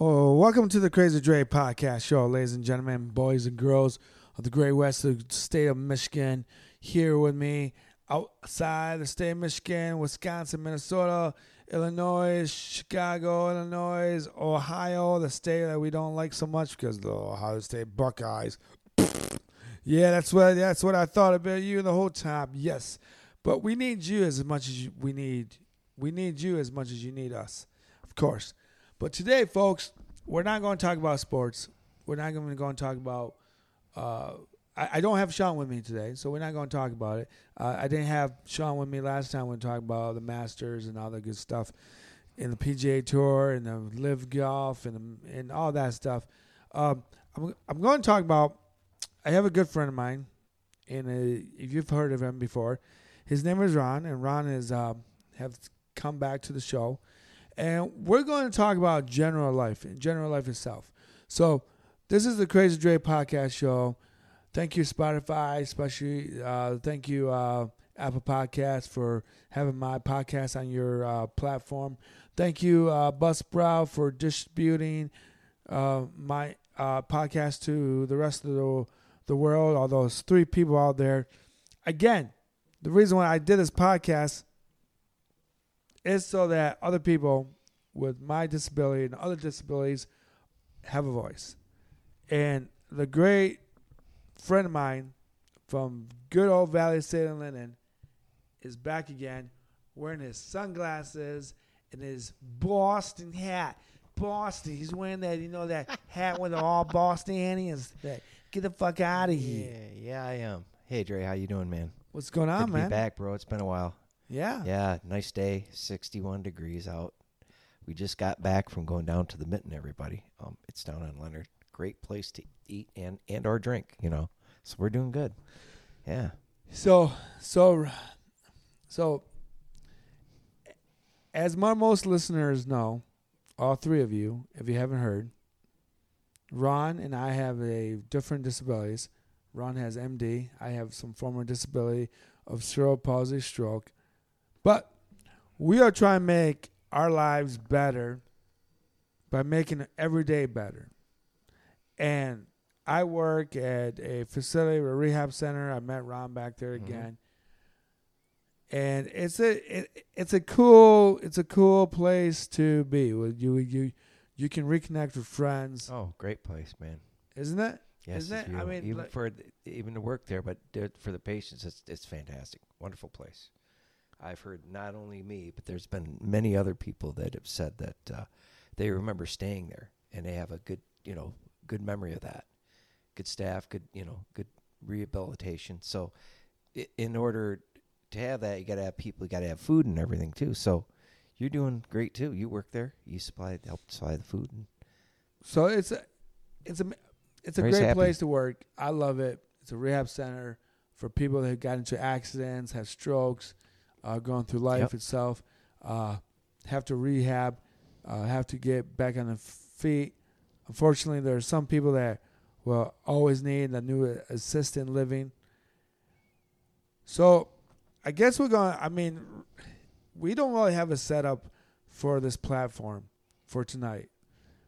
Oh, welcome to the Crazy Dre podcast show, ladies and gentlemen, boys and girls of the great west of the state of Michigan. Here with me outside the state of Michigan, Wisconsin, Minnesota, Illinois, Chicago, Illinois, Ohio, the state that we don't like so much because the Ohio State Buckeyes. yeah, that's what that's what I thought about you the whole time. Yes, but we need you as much as you, we need we need you as much as you need us, of course. But today, folks, we're not going to talk about sports. We're not going to go and talk about. Uh, I, I, don't have Sean with me today, so we're not going to talk about it. Uh, I didn't have Sean with me last time. When we talked about the Masters and all the good stuff in the PGA Tour and the Live Golf and and all that stuff. Um, I'm I'm going to talk about. I have a good friend of mine, and uh, if you've heard of him before, his name is Ron, and Ron is uh, have come back to the show and we're going to talk about general life and general life itself. So, this is the Crazy Dre podcast show. Thank you, Spotify, especially. Uh, thank you, uh, Apple Podcasts, for having my podcast on your uh, platform. Thank you, uh, Buzzsprout, for distributing uh, my uh, podcast to the rest of the, the world, all those three people out there. Again, the reason why I did this podcast is so that other people with my disability and other disabilities have a voice. And the great friend of mine from good old Valley State and Linen is back again wearing his sunglasses and his Boston hat. Boston. He's wearing that, you know, that hat with all Boston Annies. Get the fuck out of here. Yeah, yeah, I am. Hey, Dre, how you doing, man? What's going on, Good to man? Be back, bro. It's been a while. Yeah. Yeah, nice day. 61 degrees out. We just got back from going down to the Mitten. Everybody, um, it's down on Leonard. Great place to eat and and or drink. You know, so we're doing good. Yeah. So so so as my most listeners know, all three of you, if you haven't heard, Ron and I have a different disabilities. Ron has MD. I have some form of disability of cerebral palsy, stroke. But we are trying to make our lives better by making every day better. And I work at a facility, a rehab center. I met Ron back there mm-hmm. again. And it's a it, it's a cool it's a cool place to be. You you you can reconnect with friends. Oh, great place, man! Isn't it? Yes, Isn't it? I mean, even like, for even to work there, but for the patients, it's it's fantastic, wonderful place. I've heard not only me, but there's been many other people that have said that uh, they remember staying there and they have a good, you know, good memory of that. Good staff, good, you know, good rehabilitation. So, in order to have that, you got to have people, you got to have food and everything too. So, you're doing great too. You work there. You supply, help supply the food. And so it's a, it's a, it's a great happy. place to work. I love it. It's a rehab center for people that got into accidents, have strokes, uh, going through life yep. itself, uh, have to rehab, uh, have to get back on the feet. Unfortunately, there are some people that will always need a new assistant living. So, I guess we're going. I mean, we don't really have a setup for this platform for tonight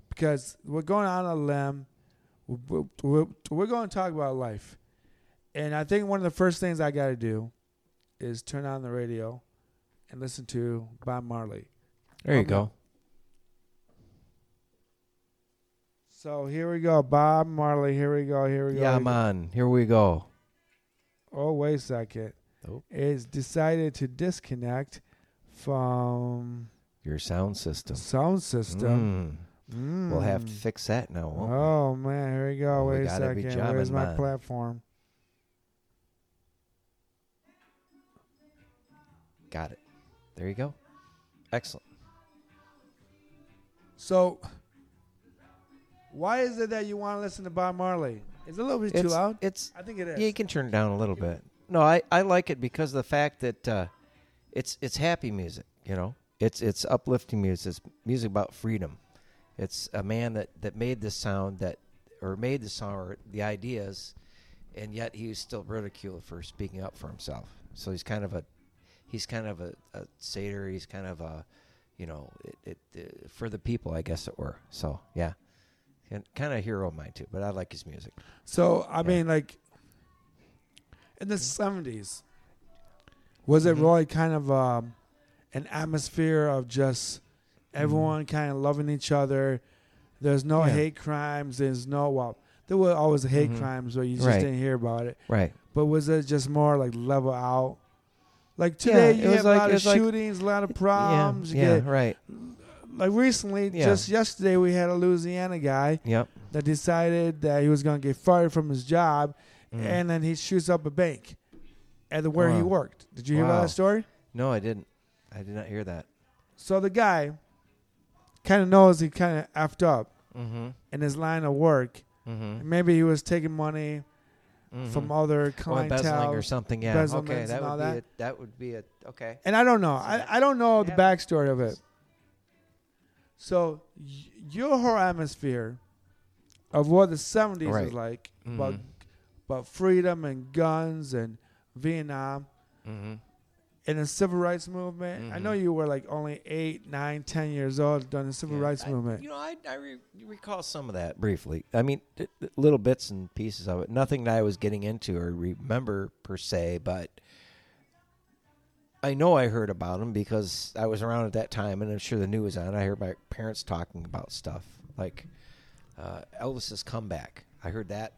because we're going on a limb. We're, we're, we're going to talk about life, and I think one of the first things I got to do is turn on the radio and listen to Bob Marley. There you go. So here we go, Bob Marley. Here we go. Here we go. Yeah, man. Here we go. Oh, wait a second. Oh. It's decided to disconnect from your sound system. Sound system. Mm. Mm. We'll have to fix that now. oh we? man, here we go. Wait we a second. Where's my platform? Got it. There you go. Excellent. So, why is it that you want to listen to Bob Marley? It's a little bit it's, too loud? It's. I think it is. Yeah, you can turn it down a little bit. No, I, I like it because of the fact that uh, it's it's happy music. You know, it's it's uplifting music. It's music about freedom. It's a man that, that made this sound that or made the song or the ideas, and yet he was still ridiculed for speaking up for himself. So he's kind of a he's kind of a, a satyr. He's kind of a, you know, it, it uh, for the people, I guess it were. So yeah, kind of a hero of mine too. But I like his music. So I Yeah. mean, like in the seventies, was it Mhm. really kind of um, an atmosphere of just Mm-hmm. everyone kind of loving each other? There's no Yeah. hate crimes. There's no well, there were always hate Mhm. crimes where you just Right. didn't hear about it. Right. But was it just more like level out? Like today, it you have like- a lot of was like- shootings, a lot of problems. Yeah. Yeah. Right. like recently, Yeah. just yesterday, we had a Louisiana guy Yep. that decided that he was going to get fired from his job, Mm. and then he shoots up a bank at the where he worked. Did you hear about that story? no, I didn't. I did not hear that. So the guy kind of knows he kind of effed up Mm-hmm. in his line of work. Mm-hmm. Maybe he was taking money mm-hmm. from other or clientele. or something. Yeah. Okay. That would that. be a, that would be a okay. And I don't know. I, I don't know the backstory of it. So y- your whole atmosphere of what the 70s was like about, Mhm. about freedom and guns and Vietnam Mm-hmm. And the civil rights movement. I know Mhm. you were like only eight, nine, ten years old during the civil Yeah, rights I- movement. You know, I, I re- recall some of that briefly. I mean, little bits and pieces of it. Nothing that I was getting into or remember per se, but I know I heard about them because I was around at that time, and I'm sure the news was on. I heard my parents talking about stuff like uh, Elvis's comeback. I heard that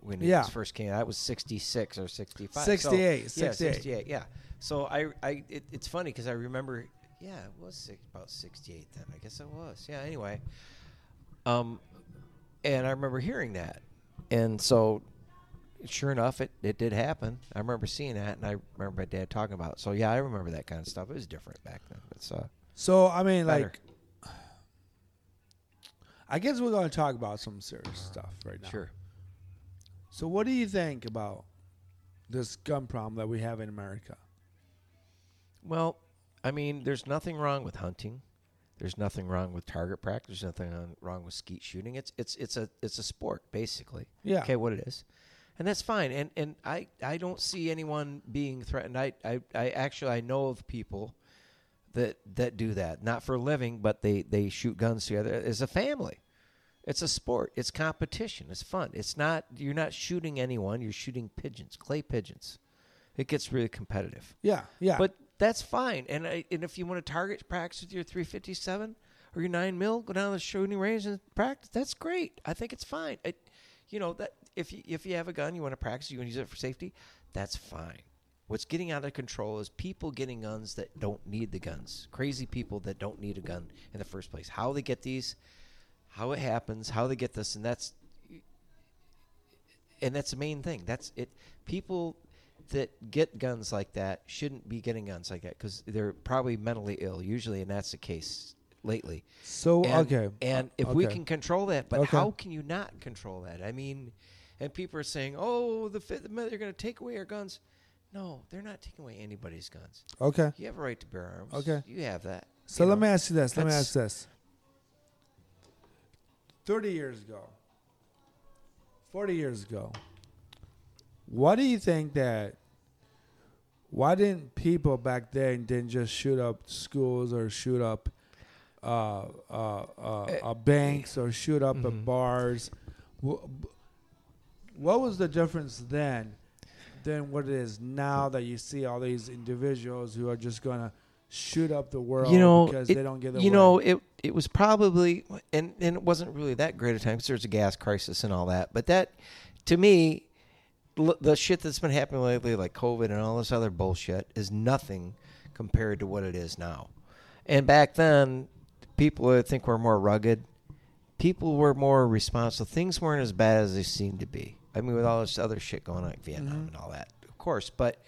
when he Yeah. first came. That was '66 or '65. So- 68, yeah, 68. 68. Yeah. So I, I, it, it's funny because I remember. Yeah, it was six, about 68 then. I guess it was. Yeah. Anyway. Um, and I remember hearing that, and so, sure enough, it, it did happen. I remember seeing that, and I remember my dad talking about it. So yeah, I remember that kind of stuff. It was different back then. It's uh, So, I mean, better. like, I guess we're going to talk about some serious stuff right now. sure. So, what do you think about this gun problem that we have in America? Well, I mean, there's nothing wrong with hunting. There's nothing wrong with target practice. There's nothing on- wrong with skeet shooting. It's it's it's a it's a sport basically. Yeah. Okay, what it is, and that's fine. And and I I don't see anyone being threatened. I I, I actually I know of people that that do that not for a living, but they they shoot guns together as a family. It's a sport. It's competition. It's fun. It's not you're not shooting anyone. You're shooting pigeons, clay pigeons. It gets really competitive. Yeah, yeah. But that's fine. And I, and if you want to target practice with your 357 or your 9 mil, go down to the shooting range and practice. That's great. I think it's fine. I, you know that if you if you have a gun, you want to practice, you want to use it for safety. That's fine. What's getting out of control is people getting guns that don't need the guns. Crazy people that don't need a gun in the first place. How they get these, how it happens, how they get this, and that's and that's the main thing. That's it. People that get guns like that shouldn't be getting guns like that because they're probably mentally ill usually, and that's the case lately. so, And, okay. and if we can control that, but Okay. how can you not control that? I mean, and people are saying, "Oh, the fifth Amendment, they're going to take away our guns." No, they're not taking away anybody's guns. Okay. You have a right to bear arms. Okay. you have that. So you let know. me ask you this. Let me ask this. 30 years ago, 40 years ago, what do you think that, why didn't people back then didn't just shoot up schools or shoot up uh, uh, uh, uh, banks or shoot up at Mhm. bars? What was the difference then than what it is now that you see all these individuals who are just going to shoot up the world you know, because it- they don't get you way. know, it it was probably and and it wasn't really that great a time because there was a gas crisis and all that. But that, to me, the shit that's been happening lately, like COVID and all this other bullshit, is nothing compared to what it is now. And back then, people I think were more rugged. People were more responsible. Things weren't as bad as they seemed to be. I mean, with all this other shit going on, like Vietnam Mhm. and all that, of course. But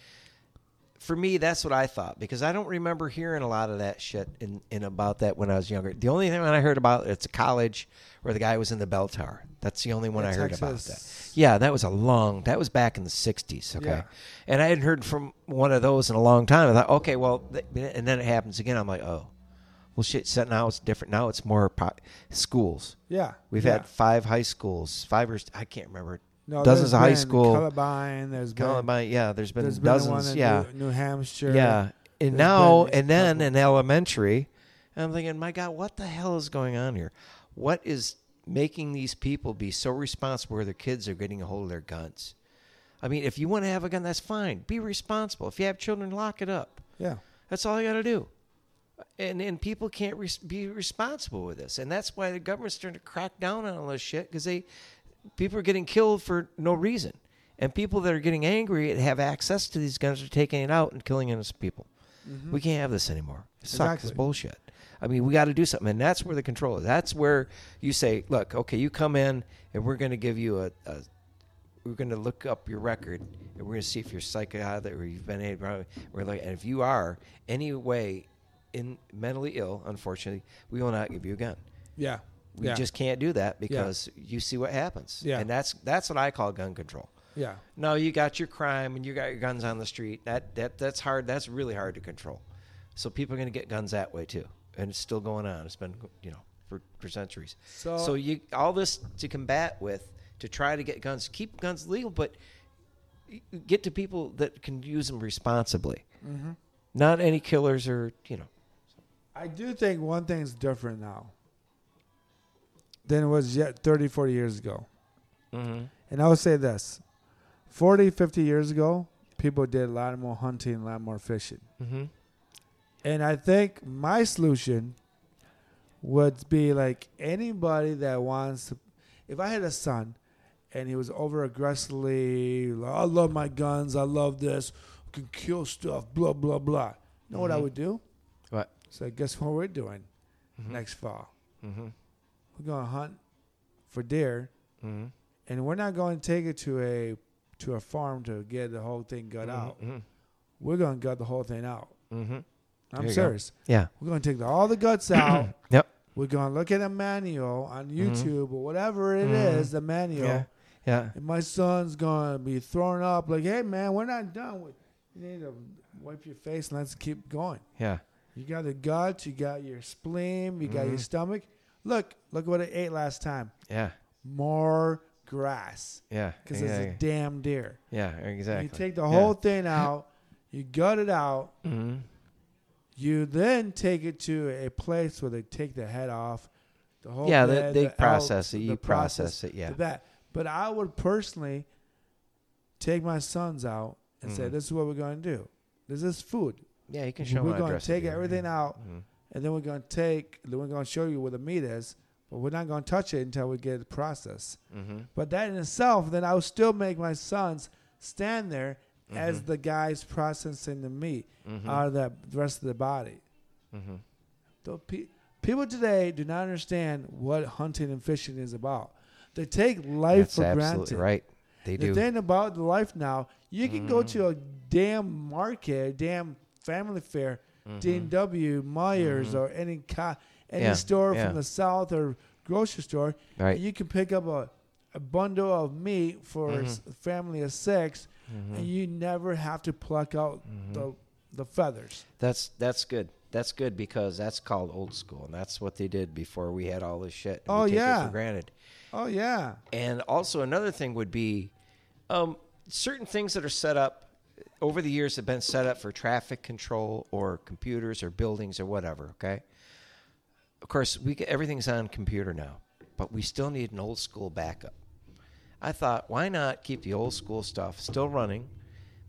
for me, that's what I thought because I don't remember hearing a lot of that shit in, in about that when I was younger. The only thing that I heard about it's a college where the guy was in the bell tower. That's the only one Yeah, I heard about that. Yeah, that was a long. That was back in the '60s. Okay, Yeah. and I hadn't heard from one of those in a long time. I thought, okay, well, th- and then it happens again. I'm like, oh, well, shit. So now it's different. Now it's more po- schools. Yeah, We've yeah. had five high schools, five or I can't remember. No, dozens there's of high been school- Columbine. There's been, yeah, there's been there's been one dozens. in yeah, New, New Hampshire. yeah, and now and then in elementary, And I'm thinking, my God, what the hell is going on here? What is making these people be so responsible where their kids are getting a hold of their guns? I mean, if you want to have a gun, that's fine. Be responsible. If you have children, lock it up. Yeah. That's all you got to do. And and people can't res- be responsible with this, and that's why the government's starting to crack down on all this shit because they people are getting killed for no reason, and people that are getting angry and have access to these guns are taking it out and killing innocent people. Mm-hmm. We can't have this anymore. It sucks. Exactly. It's bullshit. I mean, we got to do something, and that's where the control is. That's where you say, "Look, okay, you come in, and we're going to give you a, a we're going to look up your record, and we're going to see if you're psychotic or you've been a we're like, and if you are any way in mentally ill, unfortunately, we will not give you a gun. Yeah. We yeah. just can't do that because you see what happens. Yeah. and that's that's what I call gun control. yeah. No, you got your crime and you got your guns on the street. That that that's hard. That's really hard to control. So people are going to get guns that way too, and it's still going on. It's been you know for, for centuries. So- so you all this to combat with to try to get guns, keep guns legal, but get to people that can use them responsibly. Mm-hmm. Not any killers or you know. I do think one thing's different now than it was yet 30, 40 years ago. Mm-hmm. And I would say this 40, 50 years ago, people did a lot more hunting, a lot more fishing. Mm-hmm. And I think my solution would be like anybody that wants to. If I had a son and he was over aggressively, like, I love my guns, I love this, I can kill stuff, blah, blah, blah. You know what I Mhm. would do? What? So, guess what we're doing Mhm. next fall? Mm-hmm. We're going to hunt for deer, Mm-hmm. and we're not going to take it to a to a farm to get the whole thing gut out. Mm-hmm. We're going to gut the whole thing out. Mm-hmm. I'm There you go. serious. Yeah. We're going to take the, all the guts out. Yep. We're going to look at a manual on Mhm. YouTube or whatever it is, Mhm. the manual. Yeah. Yeah. And my son's going to be throwing up like, hey, man, we're not done. with You need to wipe your face and let's keep going. Yeah. You got the guts, you got your spleen, you got your stomach. Look, look what I ate last time. Yeah. More grass Yeah. because yeah. it's a damn deer. yeah. Exactly. You take the Yeah. whole thing out, you gut it out, Mm-hmm. you then take it to a place where they take the head off. The whole Yeah, they, head, they the process elk, it. the You process it. Yeah. that. But I would personally take my sons out and say, Mhm. "This is what we're going to do. This is food. Yeah, you can show we're going to take it, yeah. everything out, Mhm. And then we're going to take. Then we're going to show you where the meat is, but we're not going to touch it until we get the process. Mhm. But that in itself, then I would still make my sons stand there as Mhm. the guys processing the meat Mhm. out of that the rest of the body. Mhm. Pe- people today do not understand what hunting and fishing is about. They take life That's for absolutely granted. right. They do. The do. thing about the life now, you can go to a damn market, a damn Family Fare, Mhm. D&W, Meijers, Mhm. or any co- any Yeah, store yeah. from the south or grocery store, Right. you can pick up a, a bundle of meat for a s- Mhm. family of 6 Mhm. and you never have to pluck out Mhm. the the feathers. That's that's good. That's good because that's called old school, and that's what they did before we had all this shit. Oh, we take it yeah. for granted. Oh yeah. And also another thing would be um, certain things that are set up over the years have been set up for traffic control or computers or buildings or whatever. Okay. Of course, we get, everything's on computer now, but we still need an old school backup. I thought, why not keep the old school stuff still running?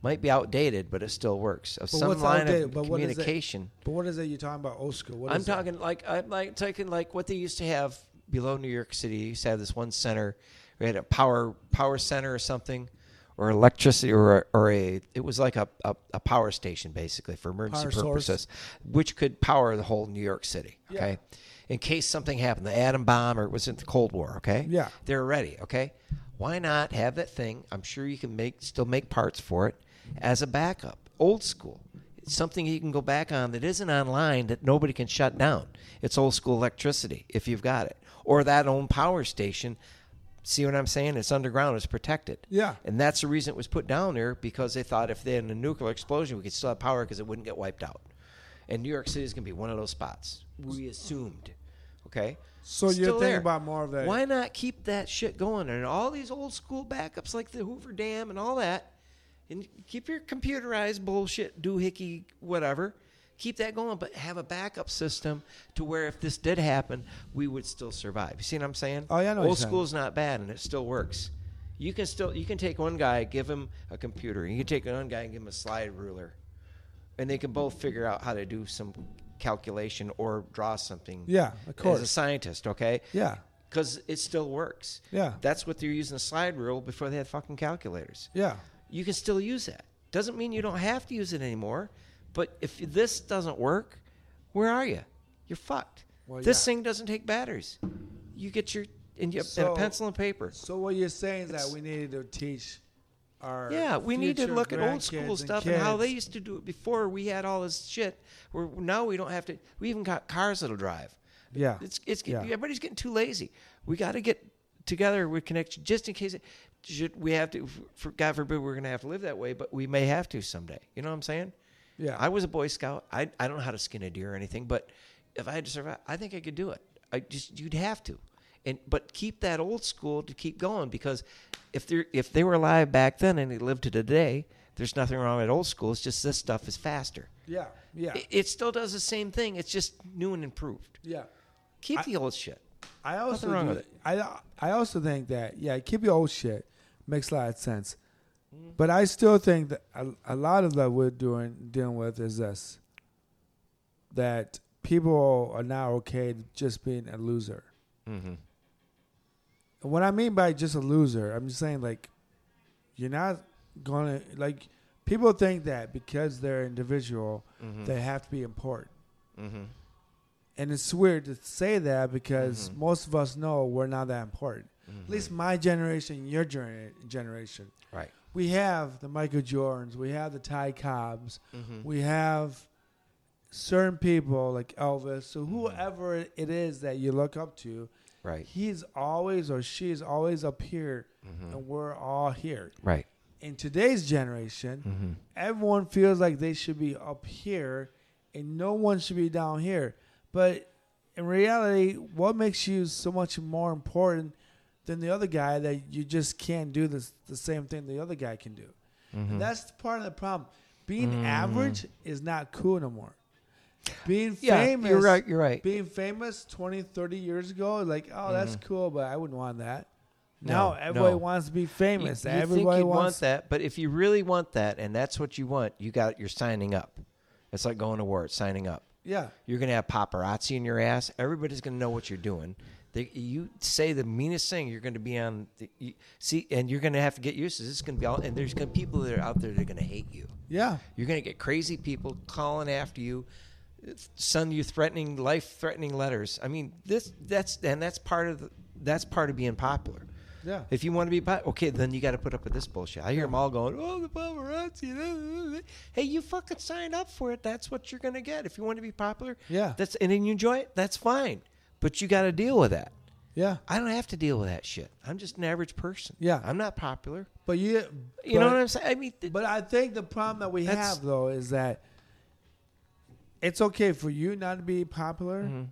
Might be outdated, but it still works. Of But some line outdated? of But what is it? communication. But what is it you're talking about? Old school. What I'm talking like I'm like talking like what they used to have below New York City. They used to have this one center. We had a power power center or something, or electricity, or or a it was like a, a, a power station basically for emergency Power source. purposes, which could power the whole New York City. Yeah. Okay, in case something happened, the atom bomb or it was in the Cold War. Okay, Yeah. they're ready. Okay, why not have that thing? I'm sure you can make still make parts for it as a backup, old school. It's something you can go back on that isn't online that nobody can shut down. It's old school electricity if you've got it, or that own power station. See what I'm saying? It's underground. It's protected. Yeah. And that's the reason it was put down there because they thought if they had a nuclear explosion, we could still have power because it wouldn't get wiped out. And New York City is going to be one of those spots. We assumed. Okay. So you're thinking there. about more of that. Why not keep that shit going? And all these old school backups like the Hoover Dam and all that, and keep your computerized bullshit, doohickey, whatever. Keep that going, but have a backup system to where if this did happen, we would still survive. You see what I'm saying? Oh, yeah, I know Old saying. school's not bad, and it still works. You can still you can take one guy, give him a computer. You can take one guy and give him a slide ruler, and they can both figure out how to do some calculation or draw something. Yeah, of course. As a scientist, okay? Yeah, Because it still works. yeah, That's what they're using a slide rule before they had fucking calculators. yeah. You can still use that. Doesn't mean you don't have to use it anymore. But if this doesn't work, where are you? You're fucked. Well, this yeah. thing doesn't take batteries. You get your and, you, and a pencil and paper. So what you're saying is that we needed to teach our Yeah, we need to look at old school and stuff and how they used to do it before we had all this shit. Where now we don't have to. We even got cars that'll drive. Yeah, It's it's Yeah. everybody's getting too lazy. We got to get together with connection just in case it, should we have to. For God forbid we're going to have to live that way, but we may have to someday. You know what I'm saying? Yeah. I was a Boy Scout. I I don't know how to skin a deer or anything, but if I had to survive, I think I could do it. I just you'd have to, and but keep that old school to keep going because if they if they were alive back then and they lived to today, there's nothing wrong with old school. It's just this stuff is faster. yeah, yeah, It, it still does the same thing. It's just new and improved. yeah. Keep I- the old shit. I also Nothing wrong do- with it. I I also think that yeah, keep your old shit makes a lot of sense, Mm-hmm. but I still think that a, a lot of that we're doing dealing with is this: that people are now okay just being a loser. Mm-hmm. And what I mean by just a loser, I'm just saying like you're not gonna like people think that because they're individual Mm-hmm. they have to be important. mm-hmm. And it's weird to say that because Mhm. most of us know we're not that important. At least my generation, your gener- generation. Right. We have the Michael Jordans, we have the Ty Cobbs, Mm-hmm. we have certain people like Elvis. So whoever it is that you look up to, Right. he's always or she's always up here, Mm-hmm. and we're all here. Right. In today's generation, Mm-hmm. everyone feels like they should be up here and no one should be down here. But in reality, what makes you so much more important than the other guy that you just can't do this, the same thing the other guy can do? Mm-hmm. And that's part of the problem. Being Mhm. average is not cool no more. Being yeah, famous, you're right. You're right. being famous 20, 30 years ago, like, oh, that's Mhm. cool, but I wouldn't want that. No, now everybody no. wants to be famous. You, you everybody think wants want that, but if you really want that, and that's what you want, you got you're signing up. It's like going to war. Signing up. Yeah. You're gonna have paparazzi in your ass. Everybody's gonna know what you're doing. They, you say the meanest thing, you're gonna be on. The, you, see, and you're gonna have to get used to this. It's gonna be all, and there's gonna be people that are out there that are gonna hate you. Yeah. You're gonna get crazy people calling after you, send you threatening, life-threatening letters. I mean, this that's and that's part of the, that's part of being popular. Yeah. If you want to be po- okay, then you got to put up with this bullshit. I hear them all going, "Oh, the paparazzi." Hey, you fucking signed up for it. That's what you're gonna get. If you want to be popular, Yeah. that's and then you enjoy it. That's fine, but you got to deal with that. Yeah. I don't have to deal with that shit. I'm just an average person. Yeah. I'm not popular. But you, You know what I'm saying? I mean, th- But I think the problem that we have though is that it's okay for you not to be popular, Mhm.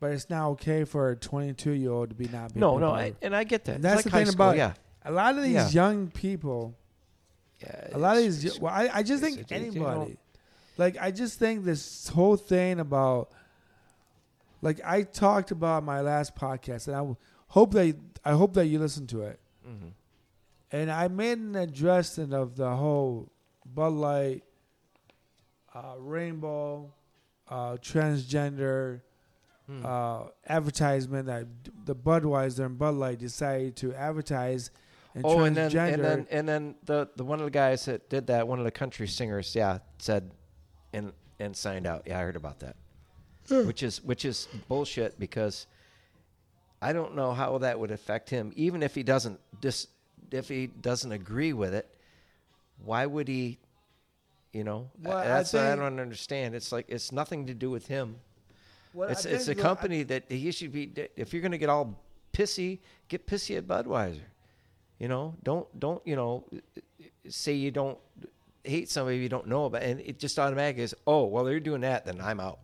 but it's not okay for a 22 year old to be not be no, no. I, and I get that. And that's like the thing school, about yeah. a lot of these Yeah. young people. yeah. A lot of these, well, I, I just think it's- it's, you know- anybody, like I just think this whole thing about, like I talked about my last podcast, and I w- hope that I hope that you listen to it. Mhm. And I made an addressing of the whole Bud Light, uh, rainbow, uh, transgender Hmm. uh, advertisement that the Budweiser and Bud Light decided to advertise. And oh, and then and then and then the the one of the guys that did that, one of the country singers, yeah, said and and signed out. Yeah, I heard about that. Which is which is bullshit because I don't know how that would affect him, even if he doesn't dis, if he doesn't agree with it. Why would he? You know, Well, I that's what I think- don't understand. It's like it's nothing to do with him. I it's it's a think, company that he should be. If you're going to get all pissy, get pissy at Budweiser. You know, don't don't you know say you don't hate somebody you don't know about, and it just automatically is. Oh, well, they're doing that, then I'm out.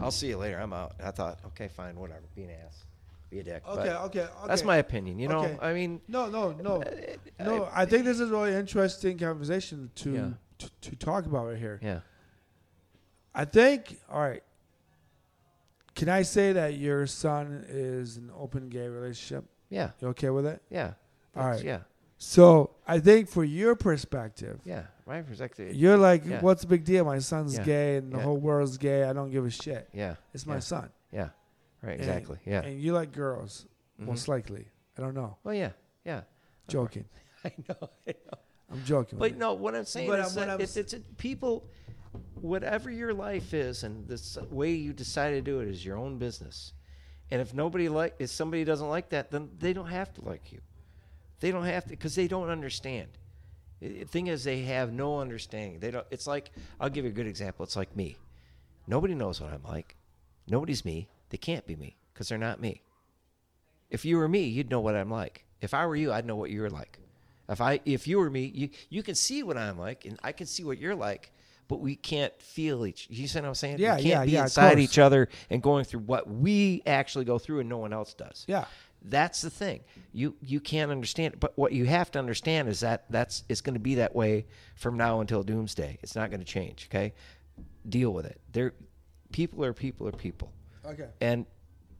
I'll see you later. I'm out. And I thought, okay, fine, whatever. Be an ass, be a dick. But okay, okay, okay. That's my opinion. You know, Okay. I mean, No, no, no, uh, no. I think this is a really interesting conversation to Yeah. to, to talk about right here. yeah, I think. All right. Can I say that your son is in an open gay relationship? Yeah, You okay with it? yeah. All That's- right. Yeah, So I think for your perspective, yeah. My perspective. you're like, Yeah. what's the big deal? My son's Yeah. gay and the Yeah. whole world's gay. I don't give a shit. Yeah, It's my son. yeah. Right. And- Exactly. yeah. And you like girls, Mhm. most likely. I don't know. Well, yeah, yeah. Joking. I know. I know. I'm joking. But no, what I'm saying But is I'm- that it's, it's a, people, whatever your life is, and this way you decide to do it is your own business. And if nobody like, if somebody doesn't like that, then they don't have to like you. They don't have to because they don't understand. The thing is, they have no understanding. They don't. It's like I'll give you a good example. It's like me. Nobody knows what I'm like. Nobody's me. They can't be me because they're not me. If you were me, you'd know what I'm like. If I were you, I'd know what you were like. If I if you were me, you you can see what I'm like and I can see what you're like, but we can't feel each. You see what I'm saying? Yeah, we can't yeah, be yeah, inside each other and going through what we actually go through and no one else does. Yeah. That's the thing. You you can't understand it. But what you have to understand is that that's it's going to be that way from now until doomsday. It's not going to change, okay? Deal with it. There people are people are people Okay. and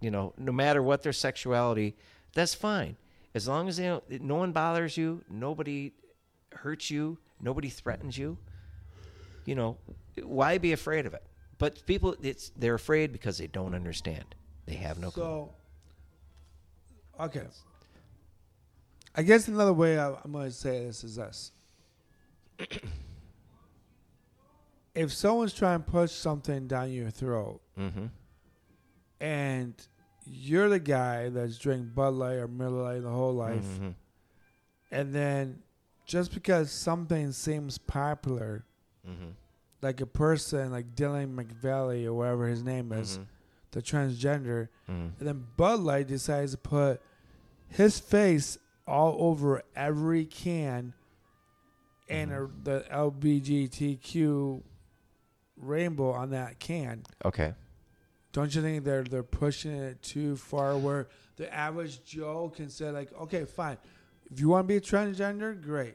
you know no matter what their sexuality that's fine as long as they don't no one bothers you nobody hurts you nobody threatens you you know why be afraid of it but people it's they're afraid because they don't understand they have no clue So, okay. I guess another way I, I'm going to say this is this. if someone's trying to push something down your throat mm-hmm. and you're the guy that's drank Bud Light or Miller Lite the whole life, Mhm. and then just because something seems popular, Mhm. like a person like Dylan Mulvaney or whatever his name is, Mhm. The transgender, Mhm. and then Bud Light decides to put his face all over every can and a, the LBGTQ rainbow on that can. okay Don't you think they're they're pushing it too far where the average Joe can say like, okay, fine. If you want to be a transgender, great.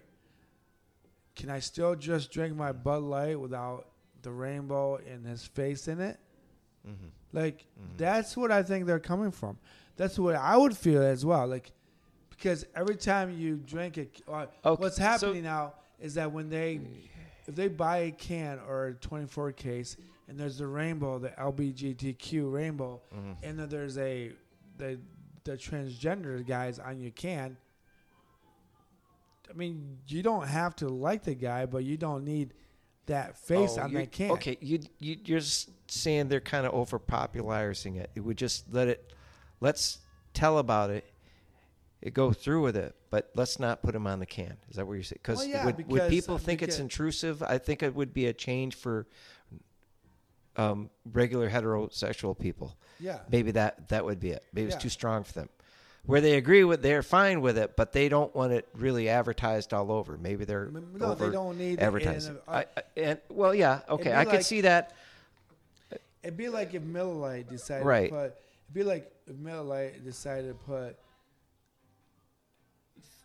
Can I still just drink my Bud Light without the rainbow and his face in it? mm-hmm. Like that's what I think they're coming from. That's what I would feel as well. Like because every time you drink it, Okay, what's so- happening now is that when they if they buy a can or a 24 case and there's the rainbow, the LBGTQ rainbow, Mhm. and then there's a the the transgender guys on your can. I mean, you don't have to like the guy, but you don't need that face Oh, on that can. Okay, you, you you're just saying they're kind of over popularizing it. It would just let it. Let's tell about it. It go through with it, but let's not put them on the can. Is that what you're saying? Well, yeah, would, would people think it's intrusive? I think it would be a change for um, regular heterosexual people. Yeah. Maybe that that would be it. Maybe Yeah. it's too strong for them. Where they agree with, they're fine with it, but they don't want it really advertised all over. Maybe they're no, over they don't need advertising. a- I, I, and well, yeah, okay, I could see that. It'd be like if Miller Lite decided Right. to put. It'd be like if Miller Lite decided to put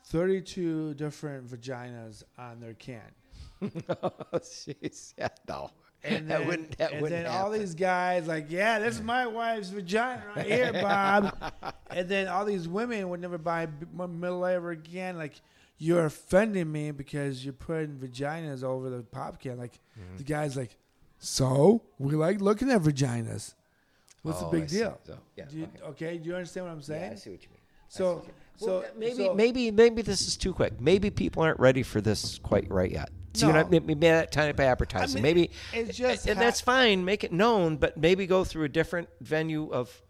thirty-two different vaginas on their can, oh, jeez, yeah, no, and that then, wouldn't. That and wouldn't then all these guys like, yeah, this is my wife's vagina right here, Bob. and then all these women would never buy B- M- Miller ever again. Like, you're offending me because you're putting vaginas over the pop can. Like, Mm-hmm. the guy's like, so we like looking at vaginas. What's Oh, the I big see. deal? So, yeah, Do you, okay. okay. do you understand what I'm saying? Yeah, I see what you mean. I see So, what you mean. so Well, maybe, so- maybe, maybe this is too quick. Maybe people aren't ready for this quite right yet. See, No. what I, maybe that type of advertising. mean, maybe it's just and ha- that's fine. Make it known, but maybe go through a different venue of,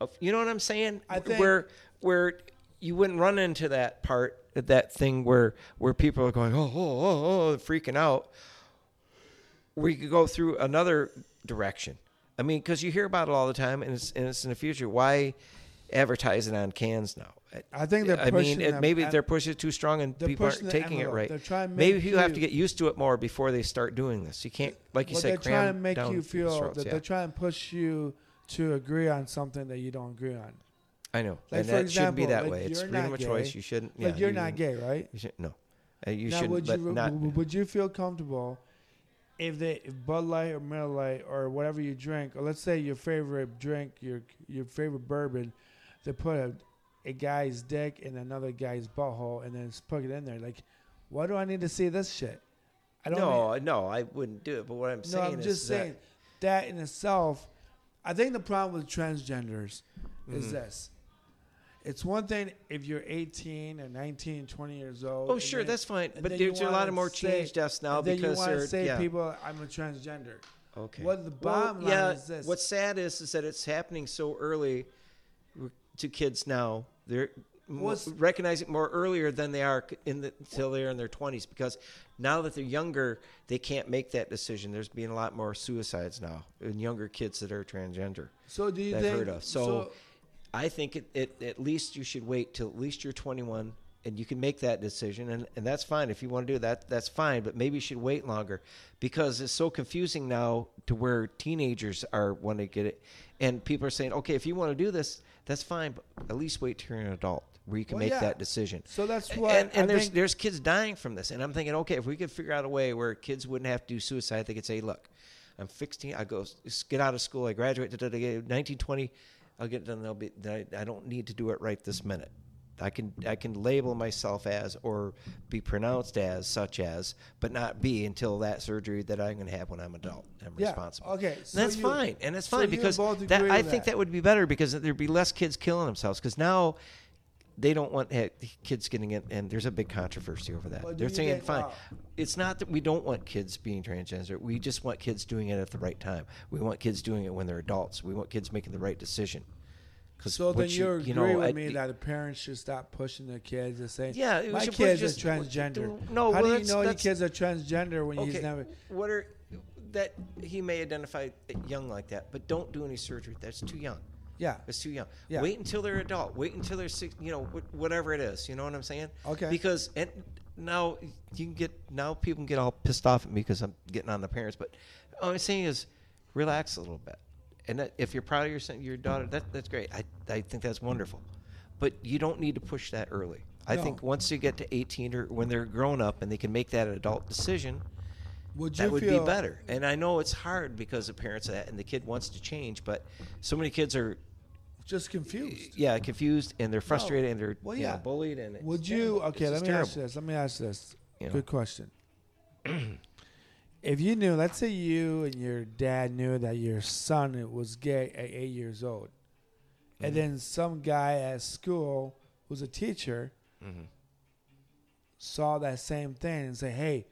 of you know what I'm saying? I think- where where you wouldn't run into that part, that thing where where people are going, oh, oh, oh, oh freaking out. Where you could go through another direction. I mean, because you hear about it all the time, and it's and it's in the future. Why advertise it on cans now? I think they're I pushing. mean, it, maybe they're pushing it too strong, and people aren't the taking it right. They're trying to maybe people have to get used to it more before they start doing this. You can't, like you well, said, they're cram trying to make down you feel throats, that yeah. they're trying to push you to agree on something that you don't agree on. I know, Like, and that shouldn't be that like, way. It's freedom of choice. You shouldn't. Like yeah, you're you, not gay, right? You should no. Uh, you now, shouldn't, would but you not. would you feel comfortable if they if Bud Light or Miller Lite or whatever you drink, or let's say your favorite drink, your your favorite bourbon, they put a, a guy's dick in another guy's butthole and then just put it in there. Like, why do I need to see this shit? I don't. no, no, I wouldn't do it. But what I'm no, saying I'm is just that- saying that in itself. I think the problem with transgenders is Mhm. this. It's one thing if you're 18 or 19, 20 years old. Oh, sure, then- that's fine. But there's a lot of more teenage deaths now then because you want they're to say yeah. people, I'm a transgender. Okay. What the Well, bottom line yeah, is this. What's sad is is that it's happening so early to kids now. They're What's- recognizing more earlier than they are in the, until they're in their 20s because now that they're younger, they can't make that decision. There's been a lot more suicides now in younger kids that are transgender. so do you I've think? heard of. So, I think it, it, at least you should wait till at least you're 21 and you can make that decision and, and that's fine if you want to do that that's fine but maybe you should wait longer because it's so confusing now to where teenagers are want to get it and people are saying okay if you want to do this that's fine but at least wait till you're an adult where you can Well, make yeah. that decision so that's what and, and there's there's kids dying from this, and I'm thinking, okay, if we could figure out a way where kids wouldn't have to do suicide, they could say, look, I'm 16, I go get out of school, I graduate, da, da, da, da, 1920, I'll get done. They'll be, I, I don't need to do it right this minute. I can I can label myself as or be pronounced as such as, but not be until that surgery that I'm going to have when I'm adult. I'm Yeah, responsible. okay, so that's you- fine, and that's so fine because that, I think that. that would be better because there'd be less kids killing themselves. Because now they don't want kids getting it, and there's a big controversy over that. Well, They're saying think- fine. wow. It's not that we don't want kids being transgender. We just want kids doing it at the right time. We want kids doing it when they're adults. We want kids making the right decision. 'Cause So then what you agree know, with I- me that the parents should stop pushing their kids and saying, Yeah, my kids just- are transgender." No, how well, do you know your kids are transgender when he's okay, never? What are that he may identify young like that, but don't do any surgery. That's too young. Yeah, It's too young. Yeah. Wait until they're adult. Wait until they're six. You know, whatever it is. You know what I'm saying? Okay. Because and now you can get now people can get all pissed off at me because I'm getting on the parents. But all I'm saying is, relax a little bit. And that, if you're proud of your son, your daughter, that that's great. I I think that's wonderful. But you don't need to push that early. I No. think once you get to 18 or when they're grown up and they can make that adult decision, would you that would be better. And I know it's hard because the parents that and the kid wants to change, but so many kids are just confused? yeah confused and they're frustrated and they're Well, yeah. yeah. bullied and it's Would you? terrible. Okay, let me ask you this. Let me ask this. You know. Good question. if you knew, let's say you and your dad knew that your son was gay at eight years old, and Mhm. then some guy at school who's a teacher Mhm. saw that same thing and say, "Hey,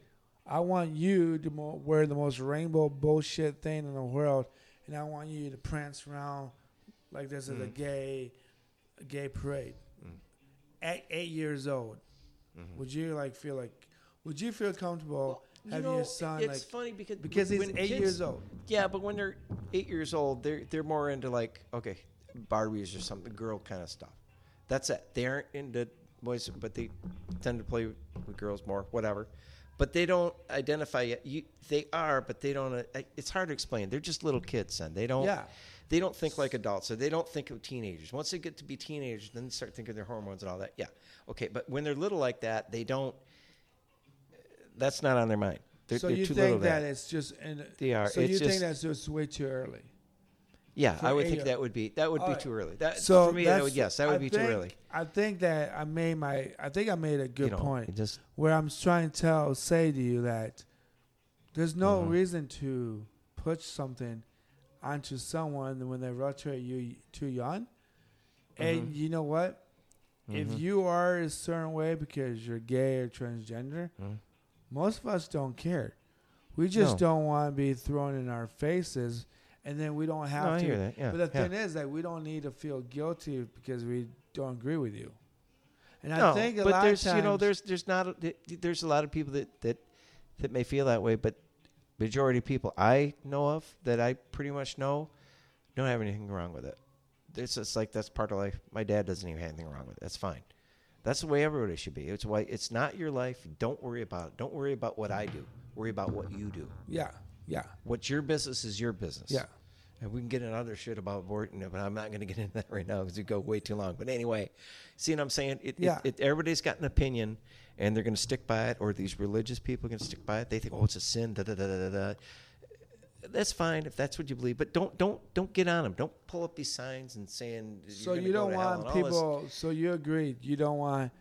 I want you to mo- wear the most rainbow bullshit thing in the world, and I want you to prance around like this is a Mhm. gay, a gay parade." Mm. At eight years old, Mhm. would you like feel like? Would you feel comfortable You having know, your son it's like funny because because he's when eight kids- years old? Yeah, but when they're eight years old, they're they're more into like okay, Barbies or something, girl kind of stuff. That's it. They aren't into boys, but they tend to play with girls more, whatever. But they don't identify yet. You, they are, but they don't. Uh, it's hard to explain. They're just little kids, and they don't. Yeah. They don't think like adults, so they don't think of teenagers. Once they get to be teenagers, then they start thinking of their hormones and all that. Yeah, okay. But when they're little like that, they don't. That's not on their mind. They're, so they're you too think that it's just in, They are. So It's you think just- that's just way too early? Yeah, I would think that would be that would be Alright. too early. That So for me, that would yes, that would I be too early. I think that I made my. I think I made a good you know, point. Just where I'm trying to tell, say to you that there's no Mhm. reason to push something onto someone when they're relatively you too young. And Mhm. you know what? If Mhm. you are a certain way because you're gay or transgender, Mhm. Most of us don't care. We just No. don't want to be thrown in our faces, and then we don't have no, I to. hear that. Yeah, But the yeah. thing is that we don't need to feel guilty because we don't agree with you. And no, I think a but lot there's of times, you know there's there's not a, there's a lot of people that that that may feel that way, but majority of people I know of that I pretty much know don't have anything wrong with it. It's just like that's part of life. My dad doesn't even have anything wrong with it. That's fine. That's the way everybody should be. It's why it's not your life. Don't worry about it. Don't worry about what I do. Worry about what you do. yeah, yeah, What's your business is your business. yeah. And we can get into other shit about abortion, but I'm not going to get into that right now because it go way too long. But anyway, see what I'm saying? It, Yeah. it, it, everybody's got an opinion, and they're going to stick by it, or these religious people are going to stick by it. They think, oh, it's a sin. Da da da da da. That's fine if that's what you believe, but don't don't don't get on them. Don't pull up these signs and saying. you're So you don't to want and all this. people. So you agreed. You don't want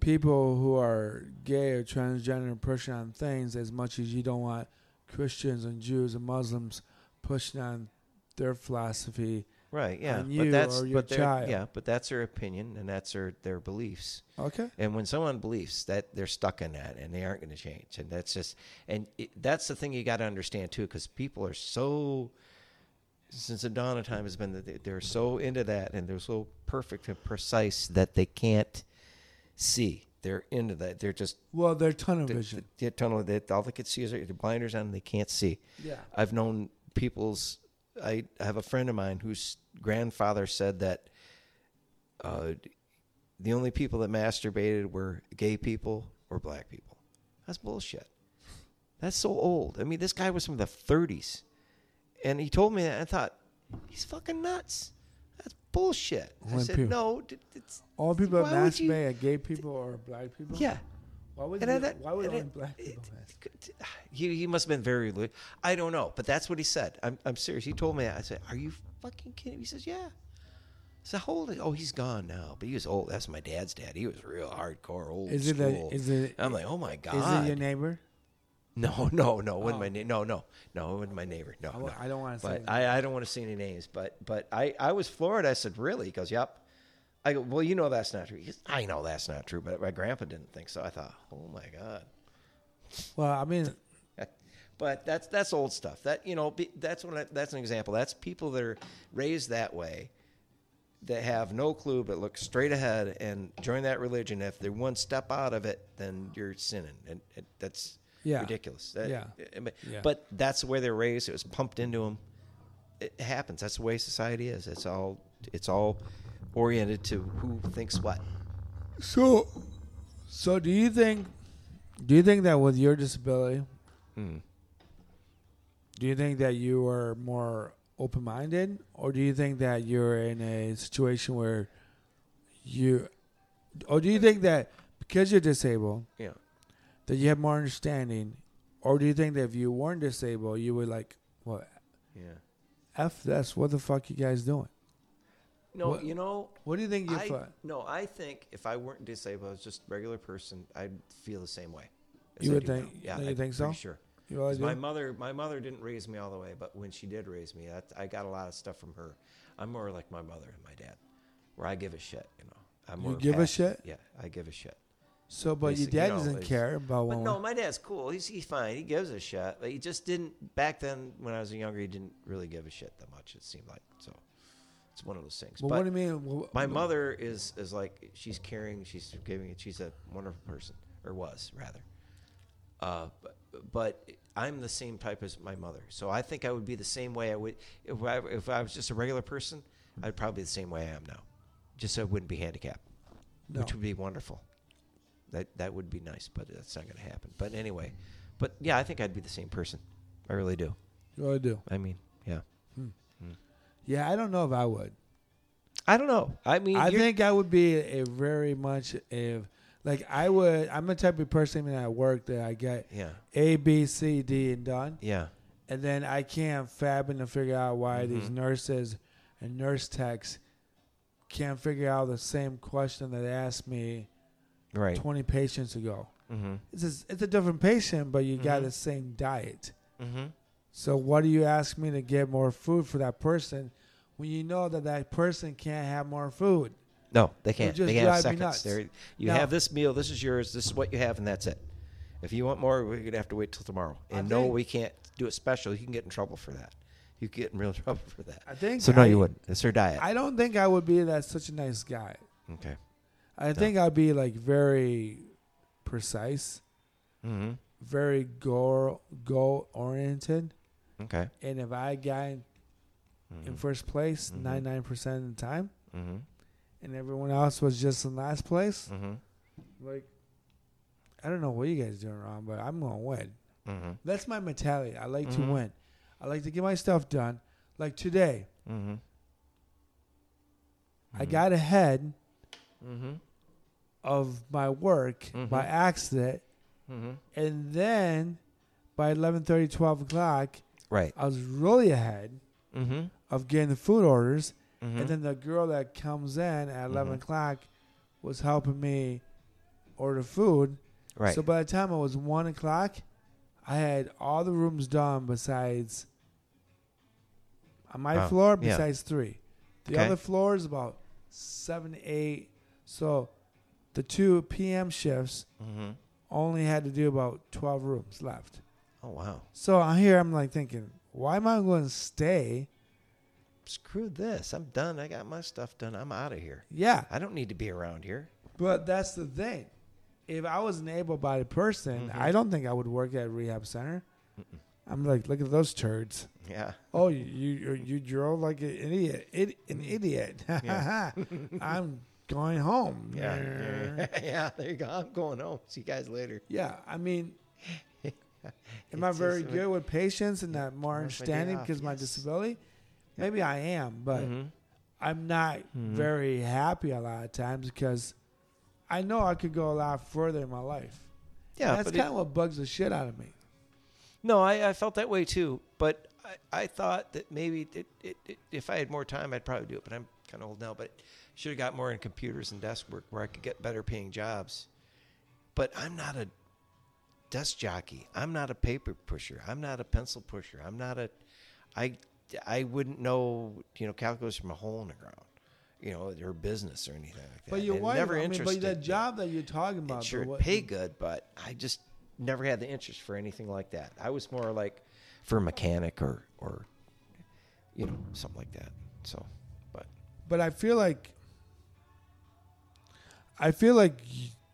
people who are gay or transgender pushing on things as much as you don't want Christians and Jews and Muslims pushing on their philosophy. Right? Yeah, on but that's or your but their- child. yeah, but that's their opinion and that's their their beliefs. Okay. And when someone believes that they're stuck in that and they aren't going to change, and that's just, and it, that's the thing you got to understand too, because people are so, since the dawn of time has been that they- they're so into that and they're so perfect and precise that they can't see. They're into that. They're just Well, they're tunnel the, vision. the, tunnel. That all they can see is their blinders on. and They can't see. Yeah. I've known people's. I have a friend of mine whose grandfather said that uh, the only people that masturbated were gay people or black people. That's bullshit. That's so old. I mean, this guy was from the 30s, and he told me that. I thought he's fucking nuts. That's bullshit. I said people- no. d- It's, All people that you- masturbate are gay people or black people. yeah. Why would And I- that- why only it- black it- people masturbate? He, he must have been very. I don't know, but that's what he said. I'm, I'm serious. He told me that. I said, "Are you fucking kidding?" He says, "Yeah." So how old? Oh, he's gone now, but he was old. That's my dad's dad. He was real hardcore, old Is it school. a, is it I'm like, oh my god!" is it your neighbor? no, no, no. Wasn't Oh. my na- no, no, no. It wasn't my neighbor. No, I, no. I don't want to say. But I, I don't want to say any names. But but I, I was floored. I said, really? He goes, yep. I go, well, you know that's not true. Goes, I know that's not true, but my grandpa didn't think so. I thought, oh my god. well, I mean, But that's that's old stuff. That you know, be, that's what I, that's an example. That's people that are raised that way, that have no clue but look straight ahead and join that religion. If they're one step out of it, then you're sinning, and, and that's Yeah. ridiculous. That- Yeah. Eh, but, Yeah. but that's the way they're raised. It was pumped into them. It happens. That's the way society is. It's all it's all oriented to who thinks what. so, so do you think? Do you think that with your disability, Mm. do you think that you are more open-minded, or do you think that you're in a situation where you, or do you think that because you're disabled, Yeah. that you have more understanding, or do you think that if you weren't disabled, you would like, well, Yeah. f this, what the fuck you guys doing? No, What- you know, What do you think you I, no, I think if I weren't disabled, I was just a regular person, I'd feel the same way. You I would think- now. Yeah, you I'm think so? Sure. You always 'Cause My mother, my mother didn't raise me all the way, but when she did raise me, that, I got a lot of stuff from her. I'm more like my mother and my dad, where I give a shit. You know, I'm more. You give a shit? Yeah, I give a shit. So, but your Basic- you dad know, doesn't care about But no, my dad's cool. He's he's fine. He gives a shit. But he just didn't back then. When I was younger, he didn't really give a shit that much. It seemed like so. It's one of those things. But but what do you mean? My mother is is like she's caring. She's giving. She's a wonderful person, or was rather. Uh, but, but I'm the same type as my mother, so I think I would be the same way. I would if I if I was just a regular person, I'd probably be the same way I am now, just so I wouldn't be handicapped, No. which would be wonderful. That that would be nice, but that's not going to happen. But anyway, but yeah, I think I'd be the same person. I really do. You really do. I mean, yeah. Yeah, I don't know if I would. I don't know. I mean, I think I would be a very much if like I would. I'm the type of person even at work that I get yeah, A, B, C, D, and done, yeah, and then I can't fathom to figure out why these Mhm. nurses and nurse techs can't figure out the same question that they asked me right. 20 patients ago. Mm-hmm. It's a, it's a different patient, but you got Mhm. the same diet. Mm-hmm. So what do you ask me to get more food for that person when you know that that person can't have more food? No, they can't. They can't have seconds. nuts. They're, you No. have this meal. This is yours. This is what you have, and that's it. If you want more, we're gonna have to wait till tomorrow. I And no, think- we can't do it special. You can get in trouble for that. You get in real trouble for that. I think So no, I, you wouldn't. It's their diet. I don't think I would be that such a nice guy. okay. I think I'd be like very precise, Mm-hmm. very goal goal oriented, Okay. and if I got Mm-hmm. in first place Mhm. 99 percent of the time, Mm-hmm. and everyone else was just in last place, Mm-hmm. like I don't know what you guys doing wrong, but I'm gonna win. Mm-hmm. That's my mentality. I like to win. I like to get my stuff done. Like today, Mm-hmm. I got ahead Mm-hmm. of my work by accident, Mm-hmm. and then by 11:30, 12 o'clock, Right. I was really ahead Mm-hmm. Of getting the food orders. Mm-hmm. And then the girl that comes in at 11 Mhm. o'clock was helping me order food. right. So by the time it was 1 o'clock, I had all the rooms done besides on my Oh, floor, yeah. besides three. The Okay. other is about 7 8. So the two PM shifts mm-hmm. only had to do about 12 rooms left. Oh wow. So I'm here, I'm like thinking, why am I going to stay? Screw this. I'm done. I got my stuff done. I'm out of here. Yeah. I don't need to be around here. But that's the thing. If I was an able-bodied person, Mhm. I don't think I would work at a rehab center. I'm like, look at those turds. Yeah. Oh, you you, you drove like an idiot, Id- an Mm. idiot. Yeah. I'm going home. Yeah. Yeah. yeah. There you go. I'm going home. See you guys later. Yeah, I mean, am I very good with patience and that more my understanding because my Yes. disability? Maybe I am, but Mhm. I'm not Mhm. very happy a lot of times because I know I could go a lot further in my life. Yeah. that's kind of what bugs the shit out of me. No, I, I felt that way too. But I, I thought that maybe it, it, it, if I had more time, I'd probably do it. But I'm kind of old now. But should have got more in computers and desk work where I could get better paying jobs. But I'm not a desk jockey. I'm not a paper pusher. I'm not a pencil pusher. I'm not a. I I wouldn't know you know calculus from a hole in the ground, you know, or business or anything like that. But your wife, never I mean, interested. but that job that you're talking It about, sure what- pay good, but I just never had the interest for anything like that. I was more like for a mechanic or or you know something like that. So, but But I feel like I feel like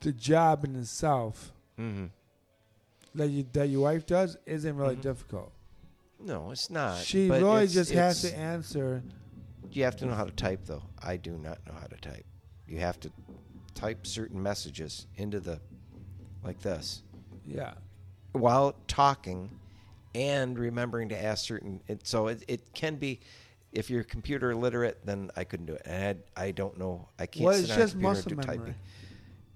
the job in itself mm-hmm. that you that your wife does isn't really Mhm. difficult. No, it's not. she but really it's- just has it's- to answer. You have to know how to type, though. I do not know how to type. You have to type certain messages into the like this Yeah, while talking and remembering to ask certain it, so it, it can be if you're computer illiterate then i couldn't do it and i, I don't know i can't well, sit it's on a just computer muscle do memory. typing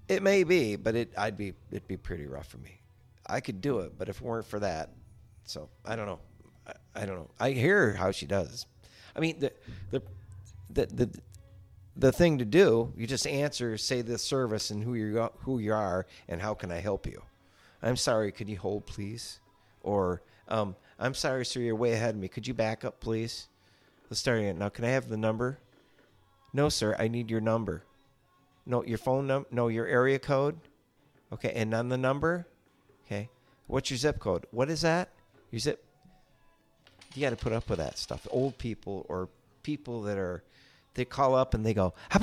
it may be but it i'd be it'd be pretty rough for me i could do it but if it weren't for that so i don't know i, I don't know i hear how she does i mean the the the, the the thing to do, you just answer, say the service and who you who you are and how can I help you. I'm sorry, could you hold please? Or um, I'm sorry, sir, you're way ahead of me. Could you back up, please? Let's start again. Now, can I have the number? No, sir, I need your number. No, your phone number. No, your area code. Okay, and on the number. Okay, what's your zip code? What is that? Your zip. You got to put up with that stuff. Old people or people that are they call up and they go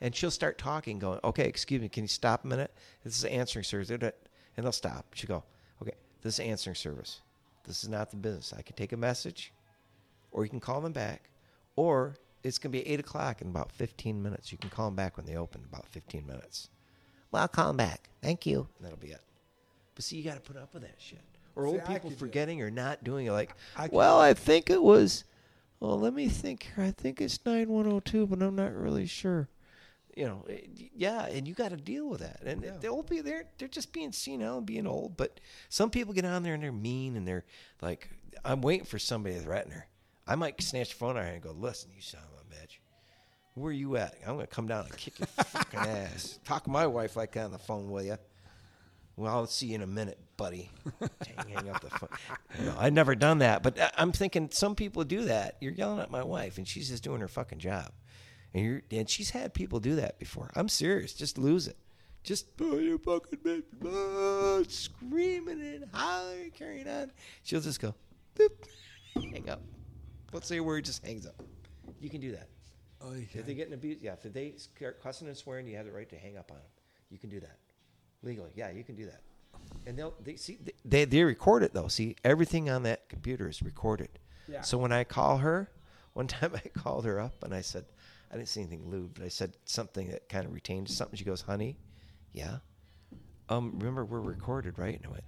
and she'll start talking going okay excuse me can you stop a minute? This is answering service. And they'll stop. She'll go okay this is answering service. This is not the business. I can take a message or you can call them back or it's going to be 8 o'clock in about 15 minutes. You can call them back when they open about 15 minutes. Well i'll call them back. Thank you. And that'll be it. But see you got to put up with that shit or old people could do it. forgetting or not doing it like I well i think it was well let me think here. I think it's 9102 but i'm not really sure. You know eh, it- yeah and you got to deal with that. And Yeah. the old people they're just being senile and being old but some people get on there and they're mean and they're like i'm waiting for somebody to threaten her. I might snatch the phone out of her and go listen you son of a bitch. Where are you at? I'm gonna come down and kick your fucking ass. Talk to my wife like that on the phone will you well, I'll see you in a minute, buddy. Dang, hang up the phone. No, I've never done that, but I- I'm thinking some people do that. You're yelling at my wife, and she's just doing her fucking job, and you're and she's had people do that before. I'm serious. Just lose it. Just oh, you fucking bitch, ah, oh, screaming and hollering, carrying on. She'll just go, boop, hang up. Let's say a word, just hangs up. You can do that. Oh, you If they're getting abused, yeah. If they start cussing and swearing, you have the right to hang up on them. You can do that legally. Yeah, you can do that. And they'll they see they they record it though. See, everything on that computer is recorded. Yeah. So when I call her, one time I called her up and I said, I didn't say anything lewd, but I said something that kind of retained something. She goes, "Honey, yeah, um, remember we're recorded, right?" And I went,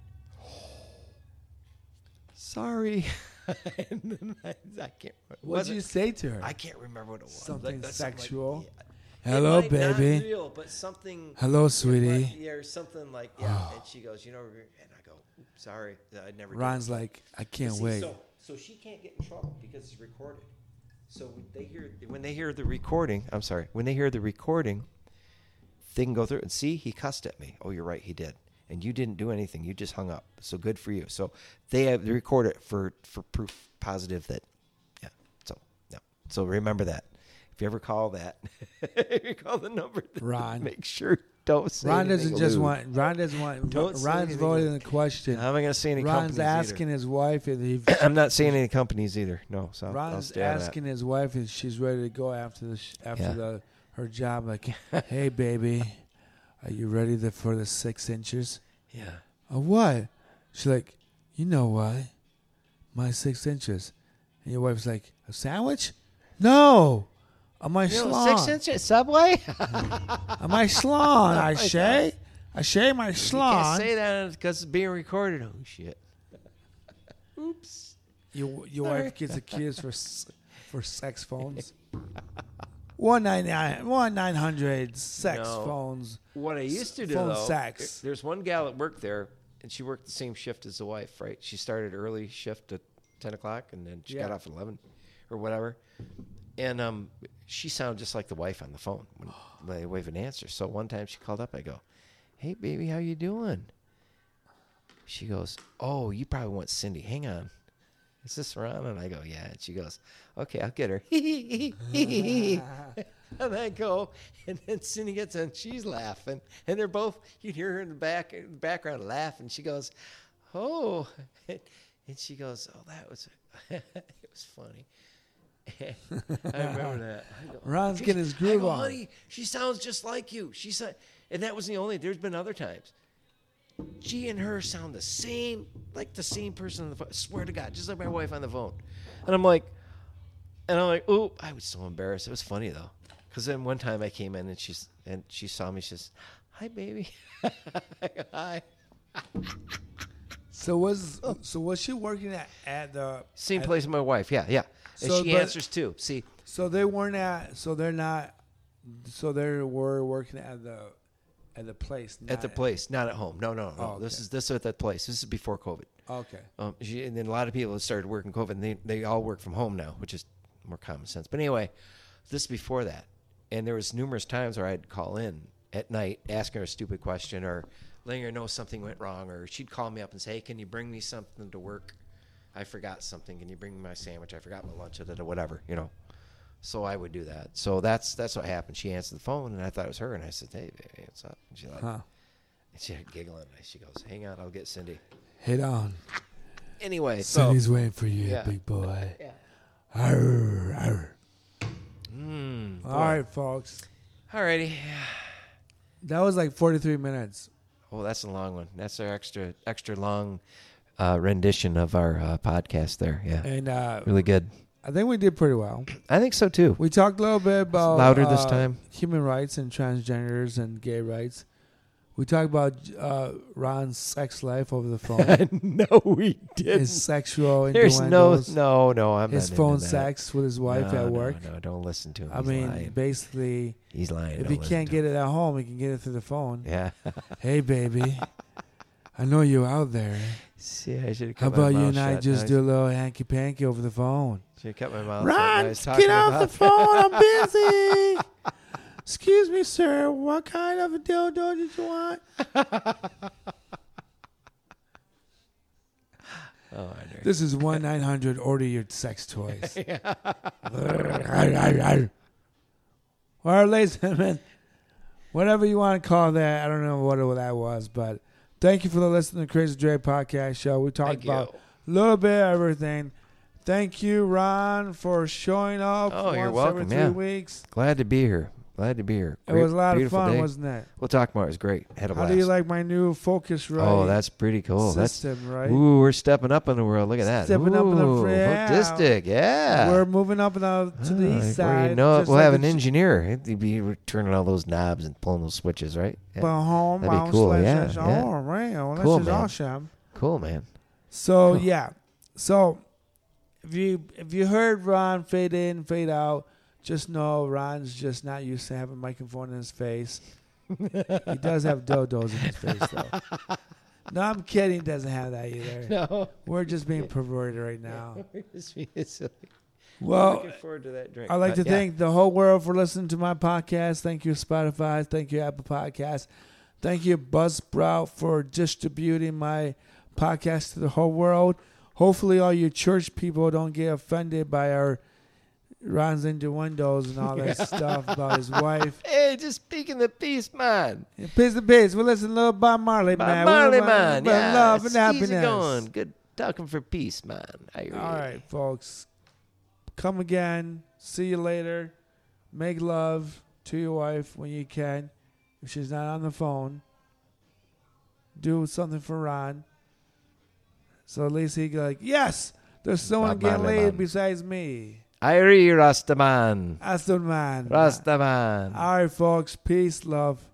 sorry. and then I, I can't. What did you say to her? I can't remember what it was. Something that's sexual? yeah. Hello, It might not baby. real, but something. Hello, sweetie. Yeah, or something like yeah. Oh. and she goes, you know, and I go, sorry, I never. did." Ron's like, I can't See, wait. So, so she can't get in trouble because it's recorded. So when they hear when they hear the recording, I'm sorry, when they hear the recording, they can go through and see he cussed at me. Oh, you're right, he did, and you didn't do anything. You just hung up. So good for you. So they have they record it for for proof positive that, yeah. So yeah. So remember that. If you ever call that, you call the number. Ron. Make sure don't say Ron doesn't just lewd. want. Ron doesn't want. Don't Ron's voting the question. I'm not going to say any Ron's companies asking either. his wife if he. I'm not saying any companies either. No, so Ron's stay out of that. asking his wife if she's ready to go after the sh- after Yeah. the her job. Like, hey, baby, are you ready to, for the six inches? Yeah. Oh, what? She's like, you know why? My six inches. And your wife's like, a sandwich? No. On my schlong. inches Subway. Am I schlong. I say. I say my You can't say that because it's being recorded. Oh shit. Oops. Your, your wife gets accused for s- for sex phones. One nine nine one nine hundred sex No. phones. What I used to do Phone though, sex. there's one gal that worked there, and she worked the same shift as the wife. Right? She started early shift at ten o'clock, and then she got Yeah. off at eleven, or whatever. And um, she sounded just like the wife on the phone when they wave an answer. So one time she called up. I go, "Hey, baby, how you doing?" She goes, "Oh, you probably want Cindy. Hang on." Is this Ron? And I go, yeah. And she goes, okay, I'll get her. and I go, and then Cindy gets in, she's laughing, and they're both. You hear her in the back, in the background laughing. she goes, oh, and she goes, oh, that was, it was funny. I remember that. I go, Ron's "She's- getting his I groove go, on. Honey, she sounds just like you. She said, and that was the only. There's been other times. She and her sound the same, like the same person on the phone. Swear to God, just like my wife on the phone. And I'm like, and I'm like, oh, I was so embarrassed. It was funny though, because then one time I came in and she's and she saw me. She says, "Hi, baby." Hi. So was so was she working at, at the Same at- place as my wife. Yeah, yeah. And So, she but- answers too. See, So they weren't at. So they're not. So they were working at the at the place. at the place, not at home. No, no, no. Oh, This is this is at that place. This is before COVID. Okay. Um, she, and then a lot of people started working COVID, and they, they all work from home now, which is more common sense. But anyway, this is before that. And there was numerous times where I'd call in at night, asking her a stupid question or letting her know something went wrong. Or she'd call me up and say, hey, can you bring me something to work? I forgot something. Can you bring me my sandwich? I forgot my lunch, or whatever, you know. So I would do that. So that's that's what happened. She answered the phone, and I thought it was her. And I said, hey, baby, what's up? And she like, Huh. and she had giggling. And she goes, hang on, I'll get Cindy. Hit on. Anyway, so. Cindy's waiting for you, Yeah. big boy. Yeah. Arr, arr. Mm, All right, folks. Alrighty. That was like 43 minutes. Oh, that's a long one. That's our extra extra long uh, rendition of our uh, podcast there. Yeah. And uh, Really good. I think we did pretty well. I think so too. We talked a little bit about louder this uh, time. human rights and transgenders and gay rights. We talked about uh, Ron's sex life over the phone, no, we didn't. his sexual There's no, no, no. I'm his phone sex with his wife No, at work. No, don't listen to him. I He's mean, lying. basically, he's lying. if Don't he can't get him. it at home, he can get it through the phone. yeah. Hey, baby, I know you out there. See, I should. How about you and I just do a little hanky panky over the phone? Should have kept my mouth. shut when I Ron, get off about the phone. I'm busy. Excuse me, sir. What kind of a dildo did you want? Oh, This is one nine hundred. Order your sex toys. All right, ladies and gentlemen, whatever you want to call that, I don't know what that was, but thank you for the listening to the Crazy Dre podcast show. We talked Thank about a little bit of everything. Thank you, Ron, for showing up Oh, once you're every welcome, three yeah. weeks. Glad to be here. Glad to be here. It was a lot of fun, day. wasn't it? We'll talk more. It was great. Had a How blast. do you like my new Focusrite? Oh, that's pretty cool. That's right? ooh, we're stepping up in the world. Look at that. Stepping up in the Ooh, fr- yeah. Autistic, yeah. We're moving up now to the ah, east before side. You know we'll like have an engineer. He'd be turning all those knobs and pulling those switches, right? Yeah. Well, home, That'd be cool, yeah, yeah. Oh, right. Well, Cool, this is man. awesome. Cool, man. So Cool. yeah, So, if you if you heard Ron fade in, fade out, just know Ron's just not used to having a microphone in his face. he does have dodos in his face, though. No, I'm kidding. He doesn't have that either. No, We're just being perverted right now. It's being silly. Well, looking forward to that drink. I'd like but to yeah. thank the whole world for listening to my podcast. Thank you, Spotify. Thank you, Apple Podcasts. Thank you, Buzzsprout, for distributing my podcast to the whole world. Hopefully, all you church people don't get offended by our runs into windows and all that stuff about his wife. Hey, just speaking the peace, man. Yeah, Piece to piece. We'll listen to little Bob Marley, Bob man. Marley, man. Yeah, love and happiness. Easy going. Good talking for peace, man. I agree. All right, folks. Come again. See you later. Make love to your wife when you can. If she's not on the phone, do something for Ron. So at least he like, yes, there's someone Bob getting Marley, laid man. besides me. I agree, Rastaman. Man. Rastaman. All right, folks. Peace, love.